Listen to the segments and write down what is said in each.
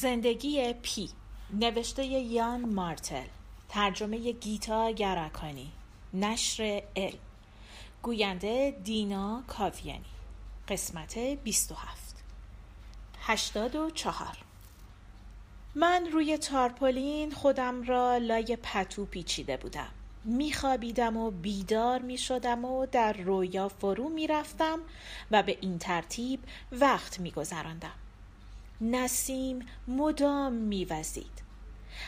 زندگی پی نوشته یان مارتل. ترجمه گیتا گرکانی نشر ال گوینده دینا کاویانی. قسمت 27 84 من روی تارپولین خودم را لای پتو پیچیده بودم. میخوابیدم و بیدار می‌شدم و در رویا فرو می‌رفتم و به این ترتیب وقت میگذراندم. نسیم مدام میوزید.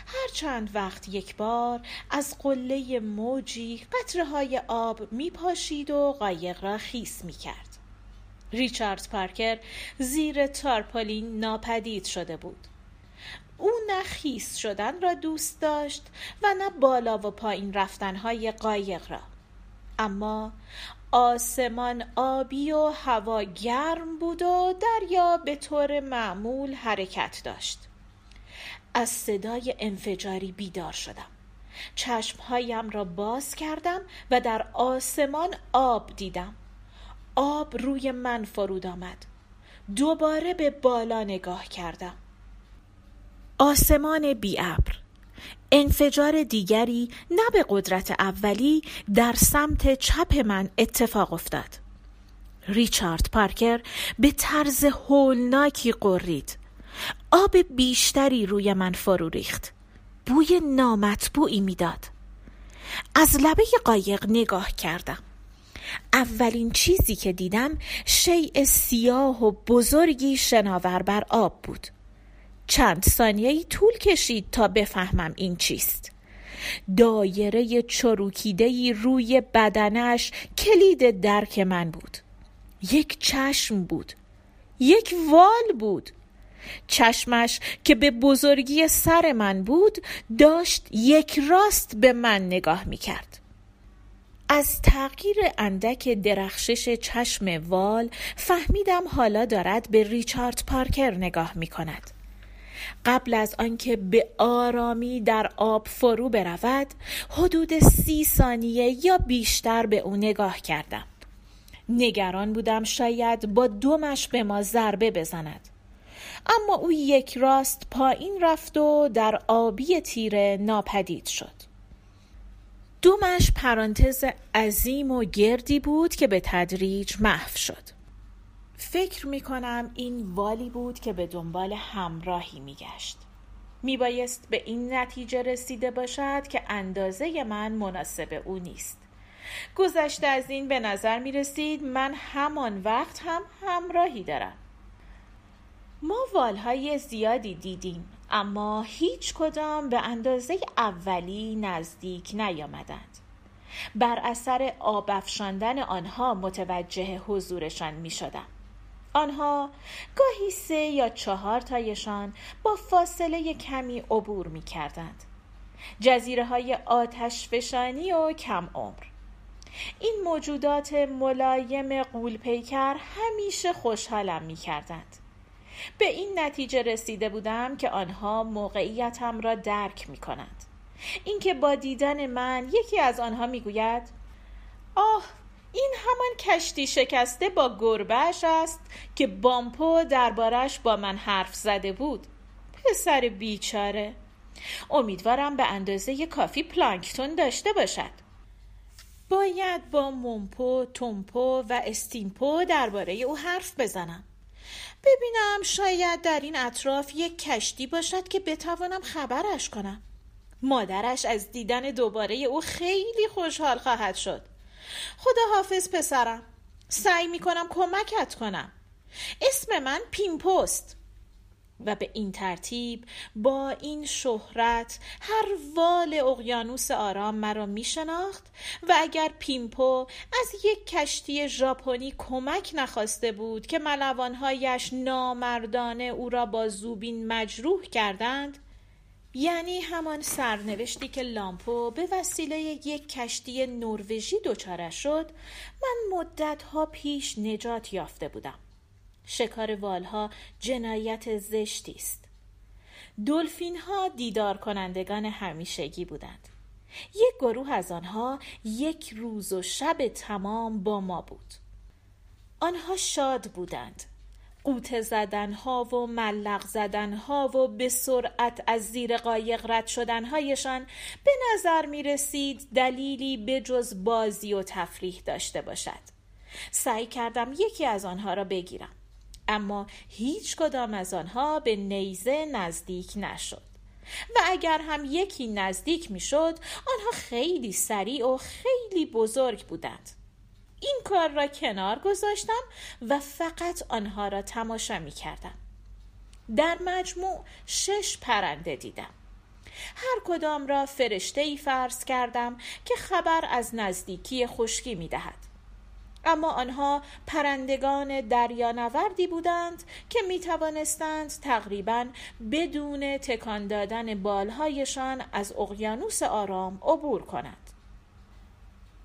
هر چند وقت یک بار از قله موجی قطره های آب میپاشید و قایق را خیس می‌کرد. ریچارد پارکر زیر تارپالین ناپدید شده بود. او نه خیس شدن را دوست داشت و نه بالا و پایین رفتنهای قایق را. اما آسمان آبی و هوا گرم بود و دریا به طور معمول حرکت داشت. از صدای انفجاری بیدار شدم. چشمهایم را باز کردم و در آسمان آب دیدم. آب روی من فرود آمد. دوباره به بالا نگاه کردم. آسمان بی ابر انفجار دیگری نه به قدرت اولی در سمت چپ من اتفاق افتاد. ریچارد پارکر به طرز هولناکی قرید. آب بیشتری روی من فرو ریخت. بوی نامطبوعی می‌داد. از لبه قایق نگاه کردم. اولین چیزی که دیدم شیء سیاه و بزرگی شناور بر آب بود. چند ثانیه طول کشید تا بفهمم این چیست. دایره چروکیدهی روی بدنش کلید درک من بود. یک چشم بود. یک وال بود. چشمش که به بزرگی سر من بود داشت یک راست به من نگاه می کرد از تغییر اندک درخشش چشم وال فهمیدم حالا دارد به ریچارد پارکر نگاه می کند قبل از آنکه به آرامی در آب فرو برود حدود سی ثانیه یا بیشتر به او نگاه کردم. نگران بودم شاید با دومش به ما ضربه بزند. اما او یک راست پایین رفت و در آبی تیره ناپدید شد. دومش پرانتز عظیم و گردی بود که به تدریج محو شد. فکر می کنم این والی بود که به دنبال همراهی می گشت. می بایست به این نتیجه رسیده باشد که اندازه من مناسب او نیست. گذشته از این به نظر می رسید من همان وقت هم همراهی دارم. ما والهای زیادی دیدیم اما هیچ کدام به اندازه اولی نزدیک نیامدند. بر اثر آب افشاندن آنها متوجه حضورشان می شدم. آنها گاهی سه یا چهار تایشان با فاصله کمی عبور می کردند. جزیره های آتش فشانی و کم عمر. این موجودات ملایم قولپیکر همیشه خوشحالم می کردند. به این نتیجه رسیده بودم که آنها موقعیتم را درک می کنند. اینکه با دیدن من یکی از آنها می گوید آه این همان کشتی شکسته با گربهش است که بامپو دربارش با من حرف زده بود. پسر بیچاره. امیدوارم به اندازه کافی پلانکتون داشته باشد. باید با مومپو، تومپو و استیمپو درباره او حرف بزنم. ببینم شاید در این اطراف یک کشتی باشد که بتوانم خبرش کنم. مادرش از دیدن دوباره او خیلی خوشحال خواهد شد. خدا حافظ پسرم. سعی می‌کنم کمکت کنم. اسم من پیمپوست و به این ترتیب با این شهرت هر وال اقیانوس آرام مرا می شناخت و اگر پیمپو از یک کشتی ژاپنی کمک نخواسته بود که ملوانهایش نامردانه او را با زوبین مجروح کردند یعنی همان سرنوشتی که لامپو به وسیله یک کشتی نروژی دچارش شد من مدتها پیش نجات یافته بودم. شکار والها جنایت زشتی است. دلفین ها دیدار کنندگان همیشگی بودند. یک گروه از آنها یک روز و شب تمام با ما بود. آنها شاد بودند. قوت زدن ها و ملق زدن ها و به سرعت از زیر قایق رد شدن هایشان به نظر می رسید دلیلی به جز بازی و تفریح داشته باشد. سعی کردم یکی از آنها را بگیرم اما هیچ کدام از آنها به نیزه نزدیک نشد و اگر هم یکی نزدیک می‌شد آنها خیلی سریع و خیلی بزرگ بودند. این کار را کنار گذاشتم و فقط آنها را تماشا می کردم. در مجموع شش پرنده دیدم. هر کدام را فرشته ای فرض کردم که خبر از نزدیکی خشکی می دهد. اما آنها پرندگان دریانوردی بودند که می توانستند تقریبا بدون تکان دادن بالهایشان از اقیانوس آرام عبور کنند.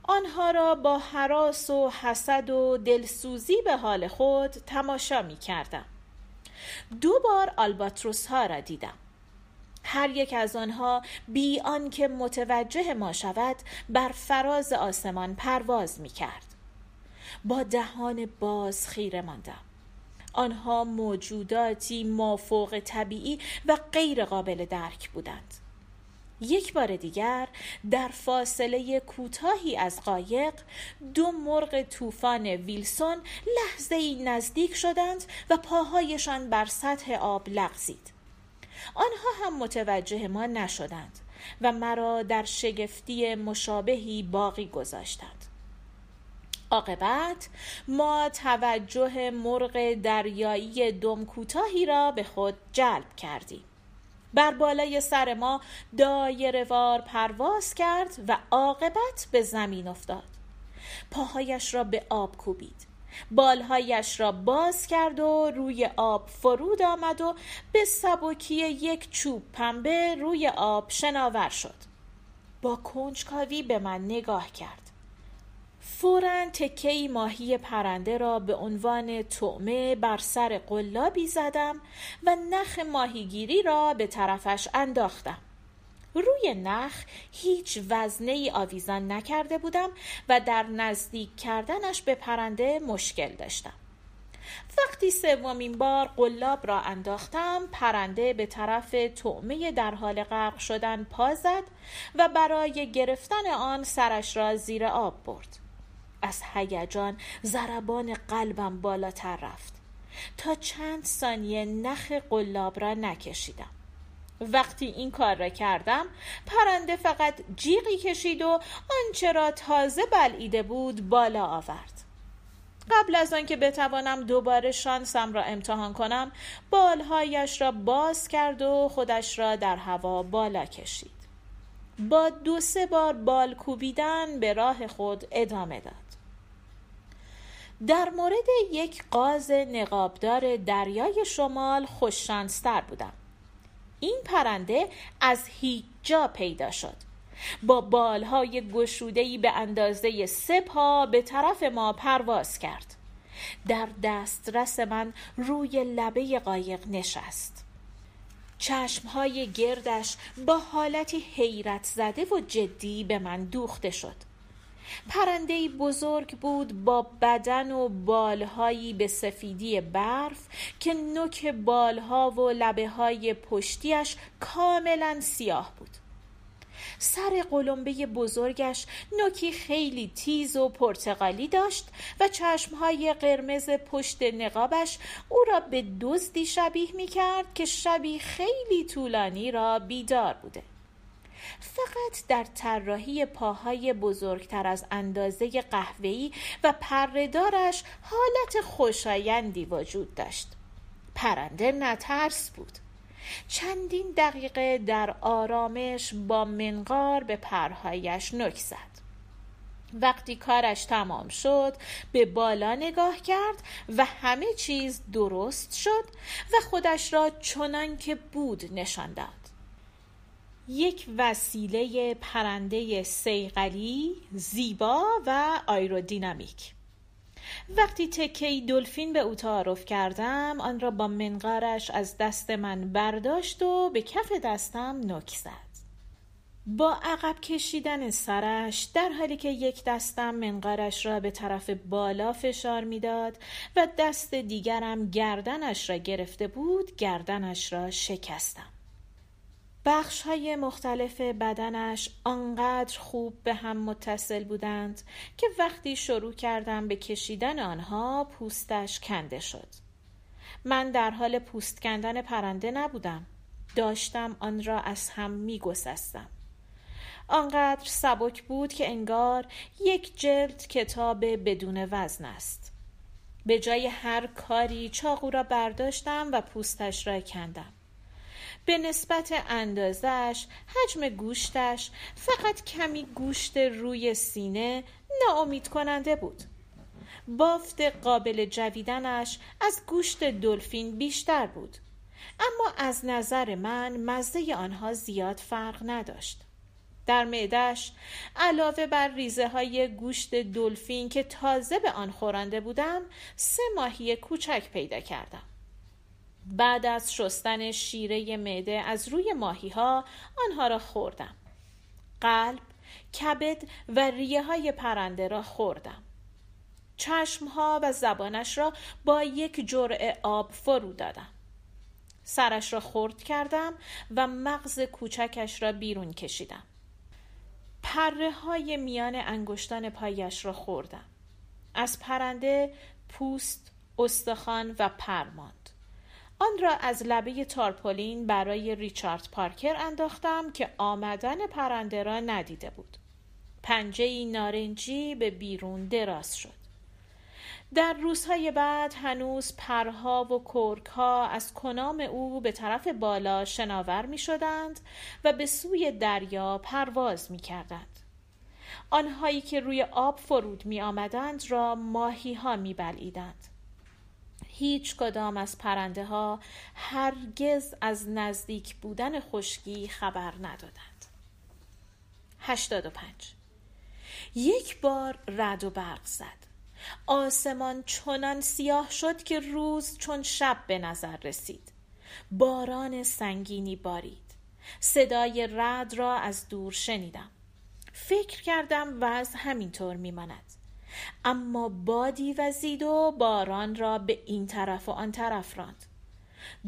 آنها را با حراس و حسد و دلسوزی به حال خود تماشا می کردم. دو بار آلباتروس ها را دیدم. هر یک از آنها بی آنکه متوجه ما شود بر فراز آسمان پرواز می کرد. با دهان باز خیره ماندم. آنها موجوداتی مافوق طبیعی و غیر قابل درک بودند. یک بار دیگر در فاصله کوتاهی از قایق دو مرغ طوفان ویلسون لحظه ای نزدیک شدند و پاهایشان بر سطح آب لغزید. آنها هم متوجه ما نشدند و مرا در شگفتی مشابهی باقی گذاشتند. عاقبت ما توجه مرغ دریایی دم کوتاهی را به خود جلب کردیم. بر بالای سر ما دایره وار پرواز کرد و عاقبت به زمین افتاد. پاهایش را به آب کوبید. بالهایش را باز کرد و روی آب فرود آمد و به سبکی یک چوب پنبه روی آب شناور شد. با کنجکاوی به من نگاه کرد. فورا تکه ماهی پرنده را به عنوان طعمه بر سر قلابی زدم و نخ ماهیگیری را به طرفش انداختم. روی نخ هیچ وزنه ای آویزان نکرده بودم و در نزدیک کردنش به پرنده مشکل داشتم. وقتی سومین بار قلاب را انداختم پرنده به طرف طعمه در حال غرق شدن پا زد و برای گرفتن آن سرش را زیر آب برد. از هیجان ضربان قلبم بالاتر رفت. تا چند ثانیه نخ قلاب را نکشیدم. وقتی این کار را کردم پرنده فقط جیغی کشید و آنچه را تازه بلعیده بود بالا آورد. قبل از آنکه بتوانم دوباره شانسم را امتحان کنم بالهایش را باز کرد و خودش را در هوا بالا کشید. با دو سه بار بال کوبیدن به راه خود ادامه داد. در مورد یک قاز نقابدار دریای شمال خوششانستر بودم. این پرنده از هیچ جا پیدا شد. با بالهای گشودهی به اندازه سه به طرف ما پرواز کرد. در دسترس من روی لبه قایق نشست. چشمهای گردش با حالتی حیرت زده و جدی به من دوخته شد. پرنده بزرگ بود با بدن و بالهایی به سفیدی برف که نوک بالها و لبه های پشتیش کاملا سیاه بود. سر قلمبه بزرگش نوکی خیلی تیز و پرتغالی داشت و چشمهای قرمز پشت نقابش او را به دزدی شبیه می کرد که شبی خیلی طولانی را بیدار بوده. فقط در طراحی پاهای بزرگتر از اندازه قهوه‌ای و پردارش حالت خوشایندی وجود داشت. پرنده نترس بود. چندین دقیقه در آرامش با منقار به پرهایش نک زد. وقتی کارش تمام شد به بالا نگاه کرد و همه چیز درست شد و خودش را چنان که بود نشان داد. یک وسیله پرنده سیقلی زیبا و آیرودینامیک. وقتی تکی دلفین به او تعارف کردم آن را با منقارش از دست من برداشت و به کف دستم نک زد. با عقب کشیدن سرش در حالی که یک دستم منقارش را به طرف بالا فشار می‌داد و دست دیگرم گردنش را گرفته بود گردنش را شکستم. بخش های مختلف بدنش آنقدر خوب به هم متصل بودند که وقتی شروع کردم به کشیدن آنها پوستش کنده شد. من در حال پوست کندن پرنده نبودم. داشتم آن را از هم می گسستم. آنقدر سبک بود که انگار یک جلد کتاب بدون وزن است. به جای هر کاری چاقو را برداشتم و پوستش را کندم. به نسبت اندازش حجم گوشتش فقط کمی گوشت روی سینه ناامید کننده بود. بافت قابل جویدنش از گوشت دلفین بیشتر بود. اما از نظر من مزه آنها زیاد فرق نداشت. در معدش علاوه بر ریزه های گوشت دلفین که تازه به آن خورنده بودم سه ماهی کوچک پیدا کردم. بعد از شستن شیره معده از روی ماهی ها آنها را خوردم. قلب، کبد و ریه های پرنده را خوردم. چشمها و زبانش را با یک جرعه آب فرو دادم. سرش را خرد کردم و مغز کوچکش را بیرون کشیدم. پره های میان انگشتان پایش را خوردم. از پرنده پوست، استخوان و پرماند آن را از لبه تارپولین برای ریچارد پارکر انداختم که آمدن پرنده را ندیده بود پنجه نارنجی به بیرون دراز شد در روزهای بعد هنوز پرها و کرکها از کنام او به طرف بالا شناور می شدند و به سوی دریا پرواز می کردند. آنهایی که روی آب فرود می آمدند را ماهی ها می بلعیدند. هیچ کدام از پرنده ها هرگز از نزدیک بودن خشکی خبر ندادند. 85 یک بار رد و برق زد. آسمان چنان سیاه شد که روز چون شب به نظر رسید. باران سنگینی بارید. صدای رد را از دور شنیدم. فکر کردم وضع همینطور میماند. اما بادی وزید و باران را به این طرف و آن طرف راند.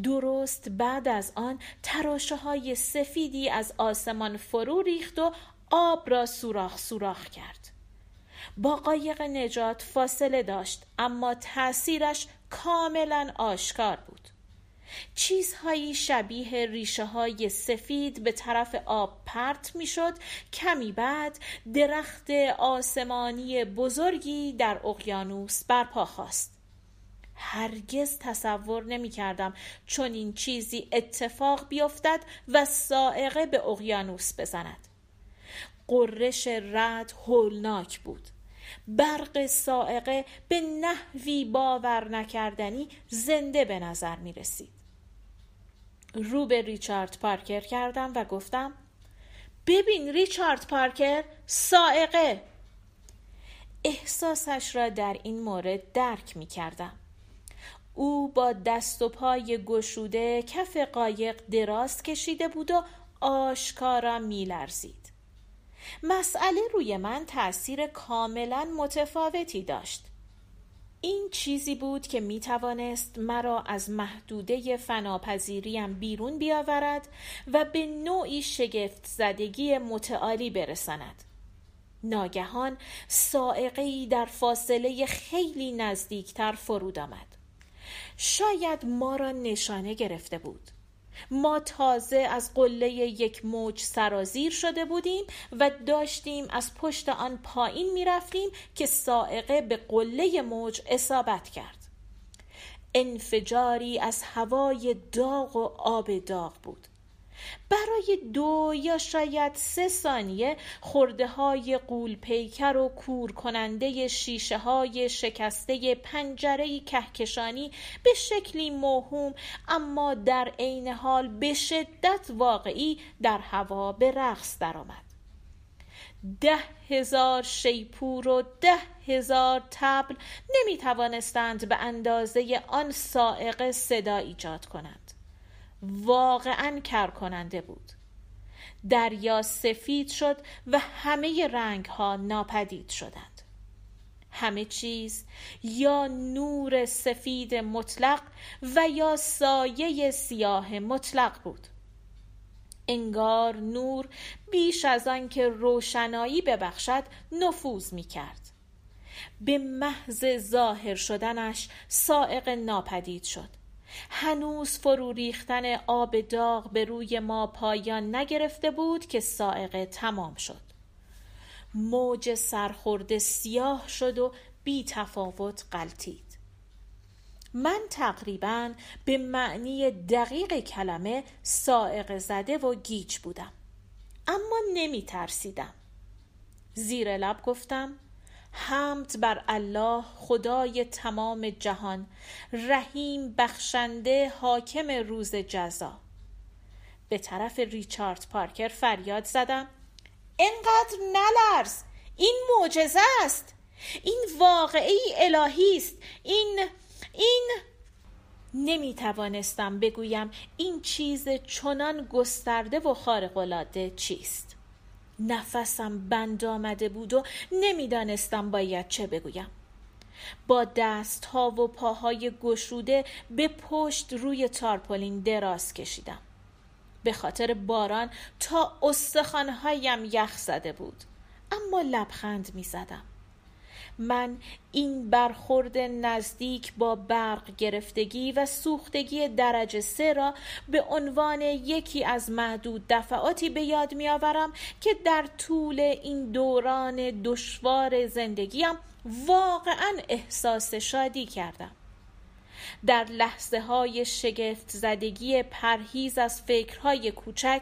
درست بعد از آن تراشه های سفیدی از آسمان فرو ریخت و آب را سوراخ سوراخ کرد. با قایق نجات فاصله داشت اما تأثیرش کاملا آشکار بود. چیزهایی شبیه ریشه های سفید به طرف آب پرت می‌شد. کمی بعد درخت آسمانی بزرگی در اقیانوس برپا خواست هرگز تصور نمی کردم چون این چیزی اتفاق بیفتد و سائقه به اقیانوس بزند. قررش رد هولناک بود. برق سائقه به نحوی باور نکردنی زنده به نظر می رسید. رو به ریچارد پارکر کردم و گفتم ببین ریچارد پارکر سائقه احساسش را در این مورد درک می کردم. او با دست و پای گشوده کف قایق دراز کشیده بود و آشکارا می لرزید. مسئله روی من تأثیر کاملا متفاوتی داشت این چیزی بود که می توانست مرا از محدوده فناپذیریم بیرون بیاورد و به نوعی شگفت زدگی متعالی برساند. ناگهان سائقه در فاصله خیلی نزدیکتر فرود آمد. شاید ما را نشانه گرفته بود. ما تازه از قله یک موج سرازیر شده بودیم و داشتیم از پشت آن پایین می رفتیم که سائقه به قله موج اصابت کرد. انفجاری از هوای داغ و آب داغ بود. برای دو یا شاید سه ثانیه خورده های قول پیکر و کور کننده شیشه های شکسته پنجره کهکشانی به شکلی موهوم اما در عین حال به شدت واقعی در هوا به رقص درآمد. ده هزار شیپور و ده هزار تبل نمی توانستند به اندازه آن سائق صدا ایجاد کنند. واقعا کر کننده بود. دریا سفید شد و همه رنگ ها ناپدید شدند. همه چیز یا نور سفید مطلق و یا سایه سیاه مطلق بود. انگار نور بیش از آن که روشنایی ببخشد نفوذ می کرد به محض ظاهر شدنش سائق ناپدید شد. هنوز فرو ریختن آب داغ به روی ما پایان نگرفته بود که سائقه تمام شد. موج سرخورده سیاه شد و بی تفاوت قلتید من تقریبا به معنی دقیق کلمه سائق زده و گیج بودم. اما نمی ترسیدم زیر لب گفتم حمد بر الله خدای تمام جهان رحیم بخشنده حاکم روز جزا. به طرف ریچارد پارکر فریاد زدم انقدر نلرز! این معجزه است! این واقعی الهی است! این این نمی توانستم بگویم این چیز چنان گسترده و خارق‌العاده چیست. نفسم بند آمده بود و نمی‌دانستم باید چه بگویم. با دست ها و پاهای گشوده به پشت روی تارپولین دراز کشیدم. به خاطر باران تا استخوانهایم یخ زده بود. اما لبخند می زدم من این برخورد نزدیک با برق گرفتگی و سوختگی درجه سه را به عنوان یکی از محدود دفعاتی به یاد میآورم که در طول این دوران دشوار زندگیم واقعا احساس شادی کردم. در لحظه های شگفت زدگی پرهیز از فکرهای کوچک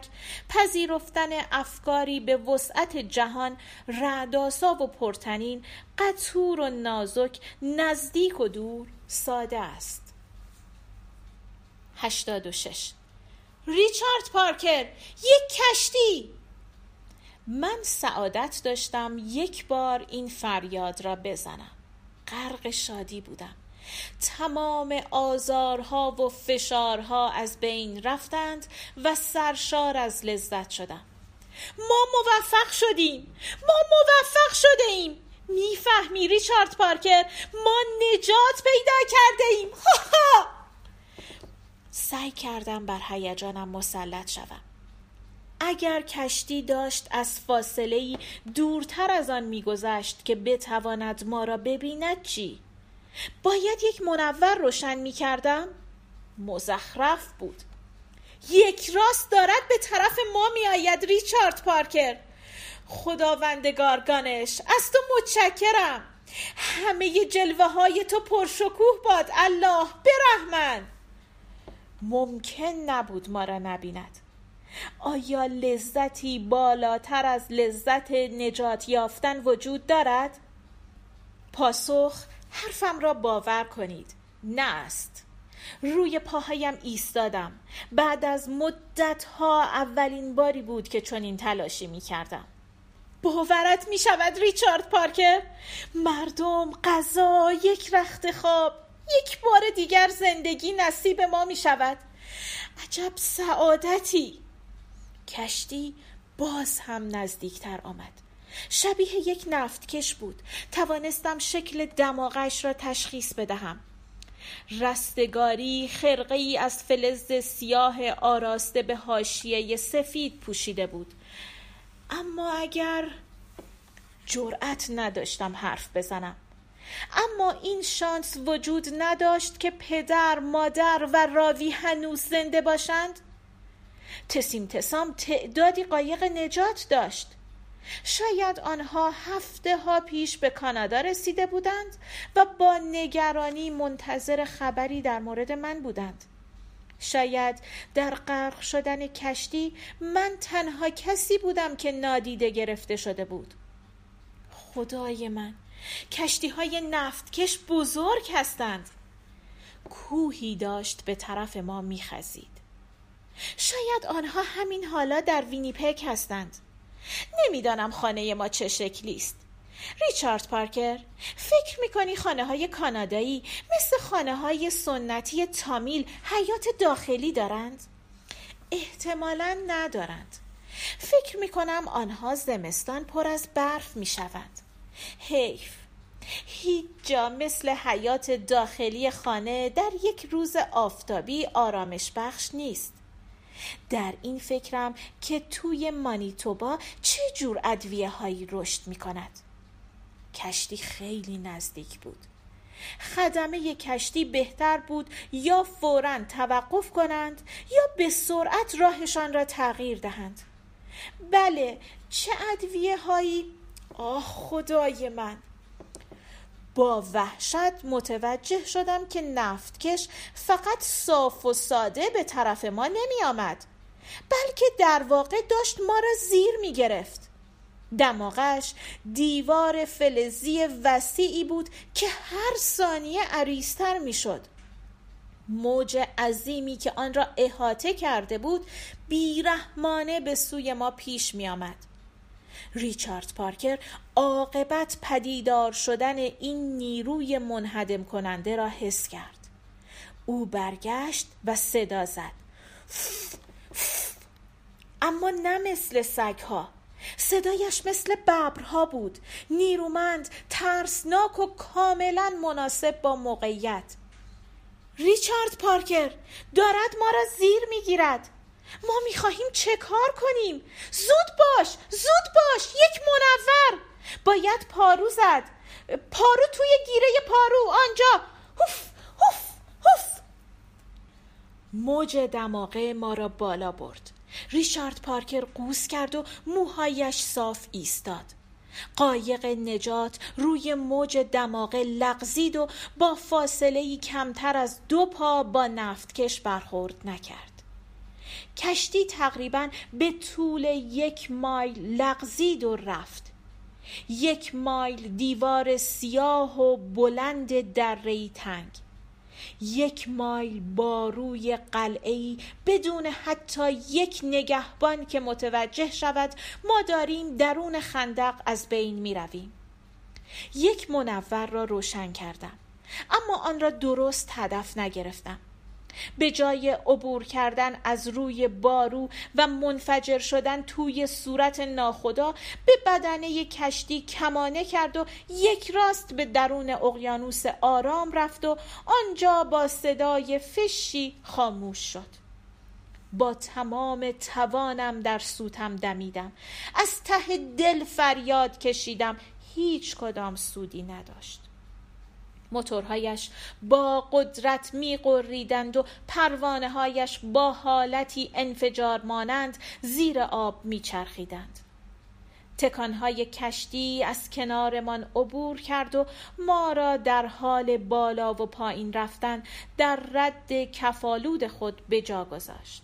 پذیرفتن افکاری به وسعت جهان رعداسا و پرتنین قطور و نازک نزدیک و دور ساده است. 86 ریچارد پارکر یک کشتی! من سعادت داشتم یک بار این فریاد را بزنم. غرق شادی بودم. تمام آزارها و فشارها از بین رفتند و سرشار از لذت شدم. ما موفق شدیم. ما موفق شده ایم می‌فهمی ریچارد پارکر؟ ما نجات پیدا کرده ایم. سعی کردم بر هیجانم مسلط شوم. اگر کشتی داشت از فاصله دورتر از آن میگذشت که بتواند ما را ببیند چی؟ باید یک منور روشن می کردم مزخرف بود. یک راست دارد به طرف ما می آید ریچارد پارکر. خداوندگارگانش از تو متشکرم. همه جلوه های تو پرشکوه باد الله برحمن. ممکن نبود ما را نبیند. آیا لذتی بالاتر از لذت نجات یافتن وجود دارد؟ پاسخ حرفم را باور کنید. نه است. روی پاهایم ایستادم. بعد از مدت ها اولین باری بود که چنین تلاشی می کردم باورت می شود ریچارد پارکر؟ مردم غذا یک رخت خواب یک بار دیگر زندگی نصیب ما می شود عجب سعادتی! کشتی باز هم نزدیکتر آمد. شبیه یک نفتکش بود. توانستم شکل دماغش را تشخیص بدهم. رستگاری خرقه ای از فلز سیاه آراسته به هاشیه سفید پوشیده بود. اما اگر جرأت نداشتم حرف بزنم. اما این شانس وجود نداشت که پدر، مادر و راوی هنوز زنده باشند. تسیم تسام تعدادی قایق نجات داشت. شاید آنها هفته ها پیش به کانادا رسیده بودند و با نگرانی منتظر خبری در مورد من بودند. شاید در غرق شدن کشتی من تنها کسی بودم که نادیده گرفته شده بود. خدای من کشتی های نفتکش بزرگ هستند. کوهی داشت به طرف ما میخزید. شاید آنها همین حالا در وینیپک هستند. نمی‌دانم خانه ما چه شکلی است. ریچارد پارکر فکر می‌کنی خانه های کانادایی مثل خانه های سنتی تامیل حیات داخلی دارند؟ احتمالا ندارند. فکر می کنم آنها زمستان پر از برف می شود حیف هیچ جا مثل حیات داخلی خانه در یک روز آفتابی آرامش بخش نیست. در این فکرم که توی مانیتوبا چه جور ادویه هایی رشد می کند کشتی خیلی نزدیک بود. خدمه کشتی بهتر بود یا فورا توقف کنند یا به سرعت راهشان را تغییر دهند. بله چه ادویه هایی آه خدای من! با وحشت متوجه شدم که نفتکش فقط صاف و ساده به طرف ما نمی آمد بلکه در واقع داشت ما را زیر می گرفت دماغش دیوار فلزی وسیعی بود که هر ثانیه عریضتر می شد موج عظیمی که آن را احاطه کرده بود بیرحمانه به سوی ما پیش می آمد ریچارد پارکر عاقبت پدیدار شدن این نیروی منهدم کننده را حس کرد. او برگشت و صدا زد. اما نه مثل سگها. صدایش مثل ببرها بود. نیرومند ترسناک و کاملا مناسب با موقعیت. ریچارد پارکر دارد ما را زیر می‌گیرد. ما می‌خواهیم چه کار کنیم؟ زود باش زود باش یک منور. باید پارو زد. پارو توی گیره پارو. آنجا. هوف هوف هوف. موج دماغه ما را بالا برد. ریچارد پارکر قوس کرد و موهایش صاف ایستاد. قایق نجات روی موج دماغه لغزید و با فاصله کمتر از دو پا با نفتکش برخورد نکرد. کشتی تقریبا به طول یک مایل لغزید و رفت. یک مایل دیوار سیاه و بلند دره تنگ. یک مایل با روی قلعه بدون حتی یک نگهبان که متوجه شود ما داریم درون خندق از بین می رویم. یک منور را روشن کردم اما آن را درست هدف نگرفتم. به جای عبور کردن از روی بارو و منفجر شدن توی صورت ناخدا به بدنه کشتی کمانه کرد و یک راست به درون اقیانوس آرام رفت و آنجا با صدای فشی خاموش شد. با تمام توانم در سوتم دمیدم. از ته دل فریاد کشیدم. هیچ کدام سودی نداشت. موتورهایش با قدرت می قریدند و پروانه هایش با حالتی انفجار مانند زیر آب می چرخیدند. تکانهای کشتی از کنارمان عبور کرد و ما را در حال بالا و پایین رفتن در رد کفالود خود به جا گذاشت.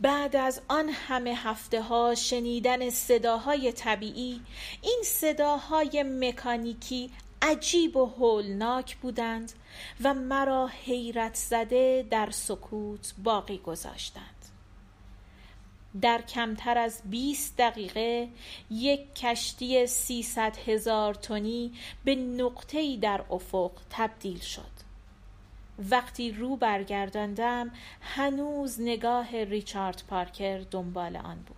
بعد از آن همه هفته ها شنیدن صداهای طبیعی این صداهای مکانیکی عجیب و هولناک بودند و مرا حیرت زده در سکوت باقی گذاشتند. در کمتر از 20 دقیقه یک کشتی 300 هزار تنی به نقطه‌ای در افق تبدیل شد. وقتی رو برگرداندم هنوز نگاه ریچارد پارکر دنبال آن بود.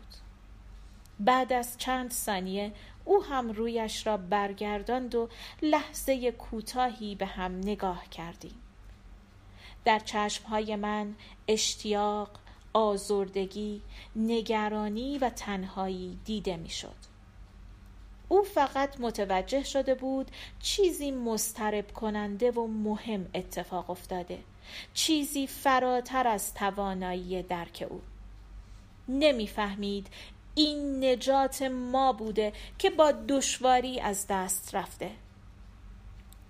بعد از چند ثانیه او هم رویش را برگرداند و لحظه کوتاهی به هم نگاه کردیم. در چشمهای من اشتیاق آزردگی نگرانی و تنهایی دیده می‌شد. او فقط متوجه شده بود چیزی مسترب کننده و مهم اتفاق افتاده چیزی فراتر از توانایی درک او. نمی‌فهمید این نجات ما بوده که با دشواری از دست رفته.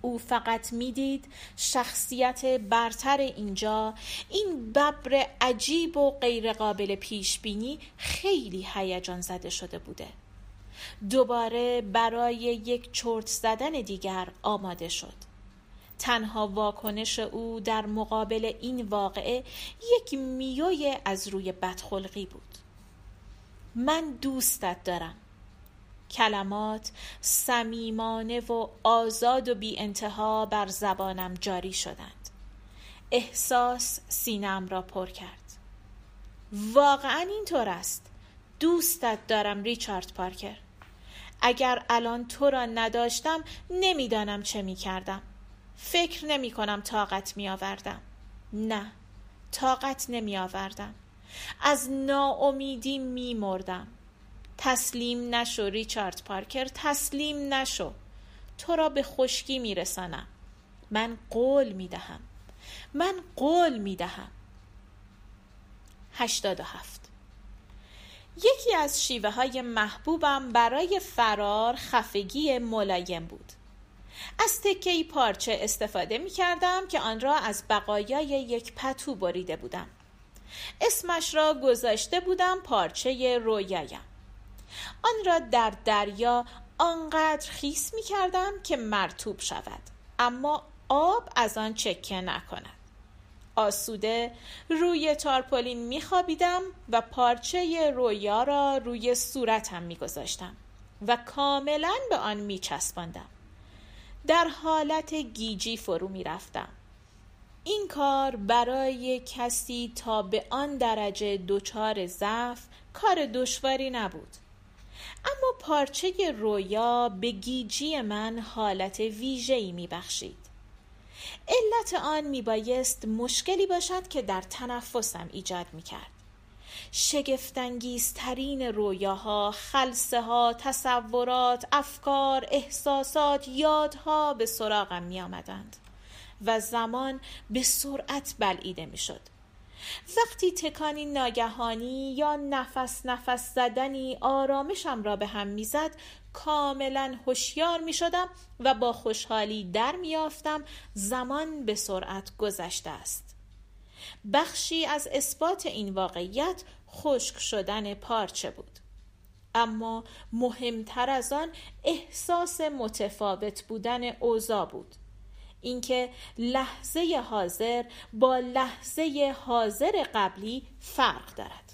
او فقط می‌دید شخصیت برتر اینجا. این ببر عجیب و غیرقابل پیش بینی خیلی هیجان زده شده بوده. دوباره برای یک چرت زدن دیگر آماده شد. تنها واکنش او در مقابل این واقعه یک میوی از روی بدخلقی بود. من دوستت دارم. کلمات صمیمانه و آزاد و بی انتها بر زبانم جاری شدند. احساس سینم را پر کرد. واقعا اینطور است. دوستت دارم ریچارد پارکر. اگر الان تو را نداشتم نمی‌دانم چه می کردم فکر نمی کنم طاقت می آوردم نه طاقت نمی آوردم از ناامیدی می مردم تسلیم نشو ریچارد پارکر تسلیم نشو. تو را به خشکی می رسانم من قول می دهم من قول می دهم هشتاد و هفت. یکی از شیوه های محبوبم برای فرار خفگی ملایم بود. از تکه پارچه استفاده می کردم که آن را از بقایای یک پتو بریده بودم. اسمش را گذاشته بودم پارچه رویایم. آن را در دریا آنقدر خیس می کردم که مرتوب شود اما آب از آن چکه نکند. آسوده روی تارپولین میخوابیدم و پارچه رویا را روی صورتم میگذاشتم و کاملا به آن میچسباندم در حالت گیجی فرو می‌رفتم این کار برای کسی تا به آن درجه دچار ضعف کار دشواری نبود. اما پارچه رویا به گیجی من حالت ویژه‌ای میبخشید. علت آن میبایست مشکلی باشد که در تنفسم ایجاد می‌کرد. شگفتانگیزترین رویاها خلصه ها تصورات افکار احساسات یادها به سراغم می آمدند و زمان به سرعت بلعیده می شد وقتی تکانی ناگهانی یا نفس نفس زدنی آرامشم را به هم می‌زد کاملا هوشیار می شدم و با خوشحالی در میافتم زمان به سرعت گذشته است. بخشی از اثبات این واقعیت خشک شدن پارچه بود. اما مهمتر از آن احساس متفاوت بودن اوضاع بود. اینکه لحظه حاضر با لحظه حاضر قبلی فرق دارد.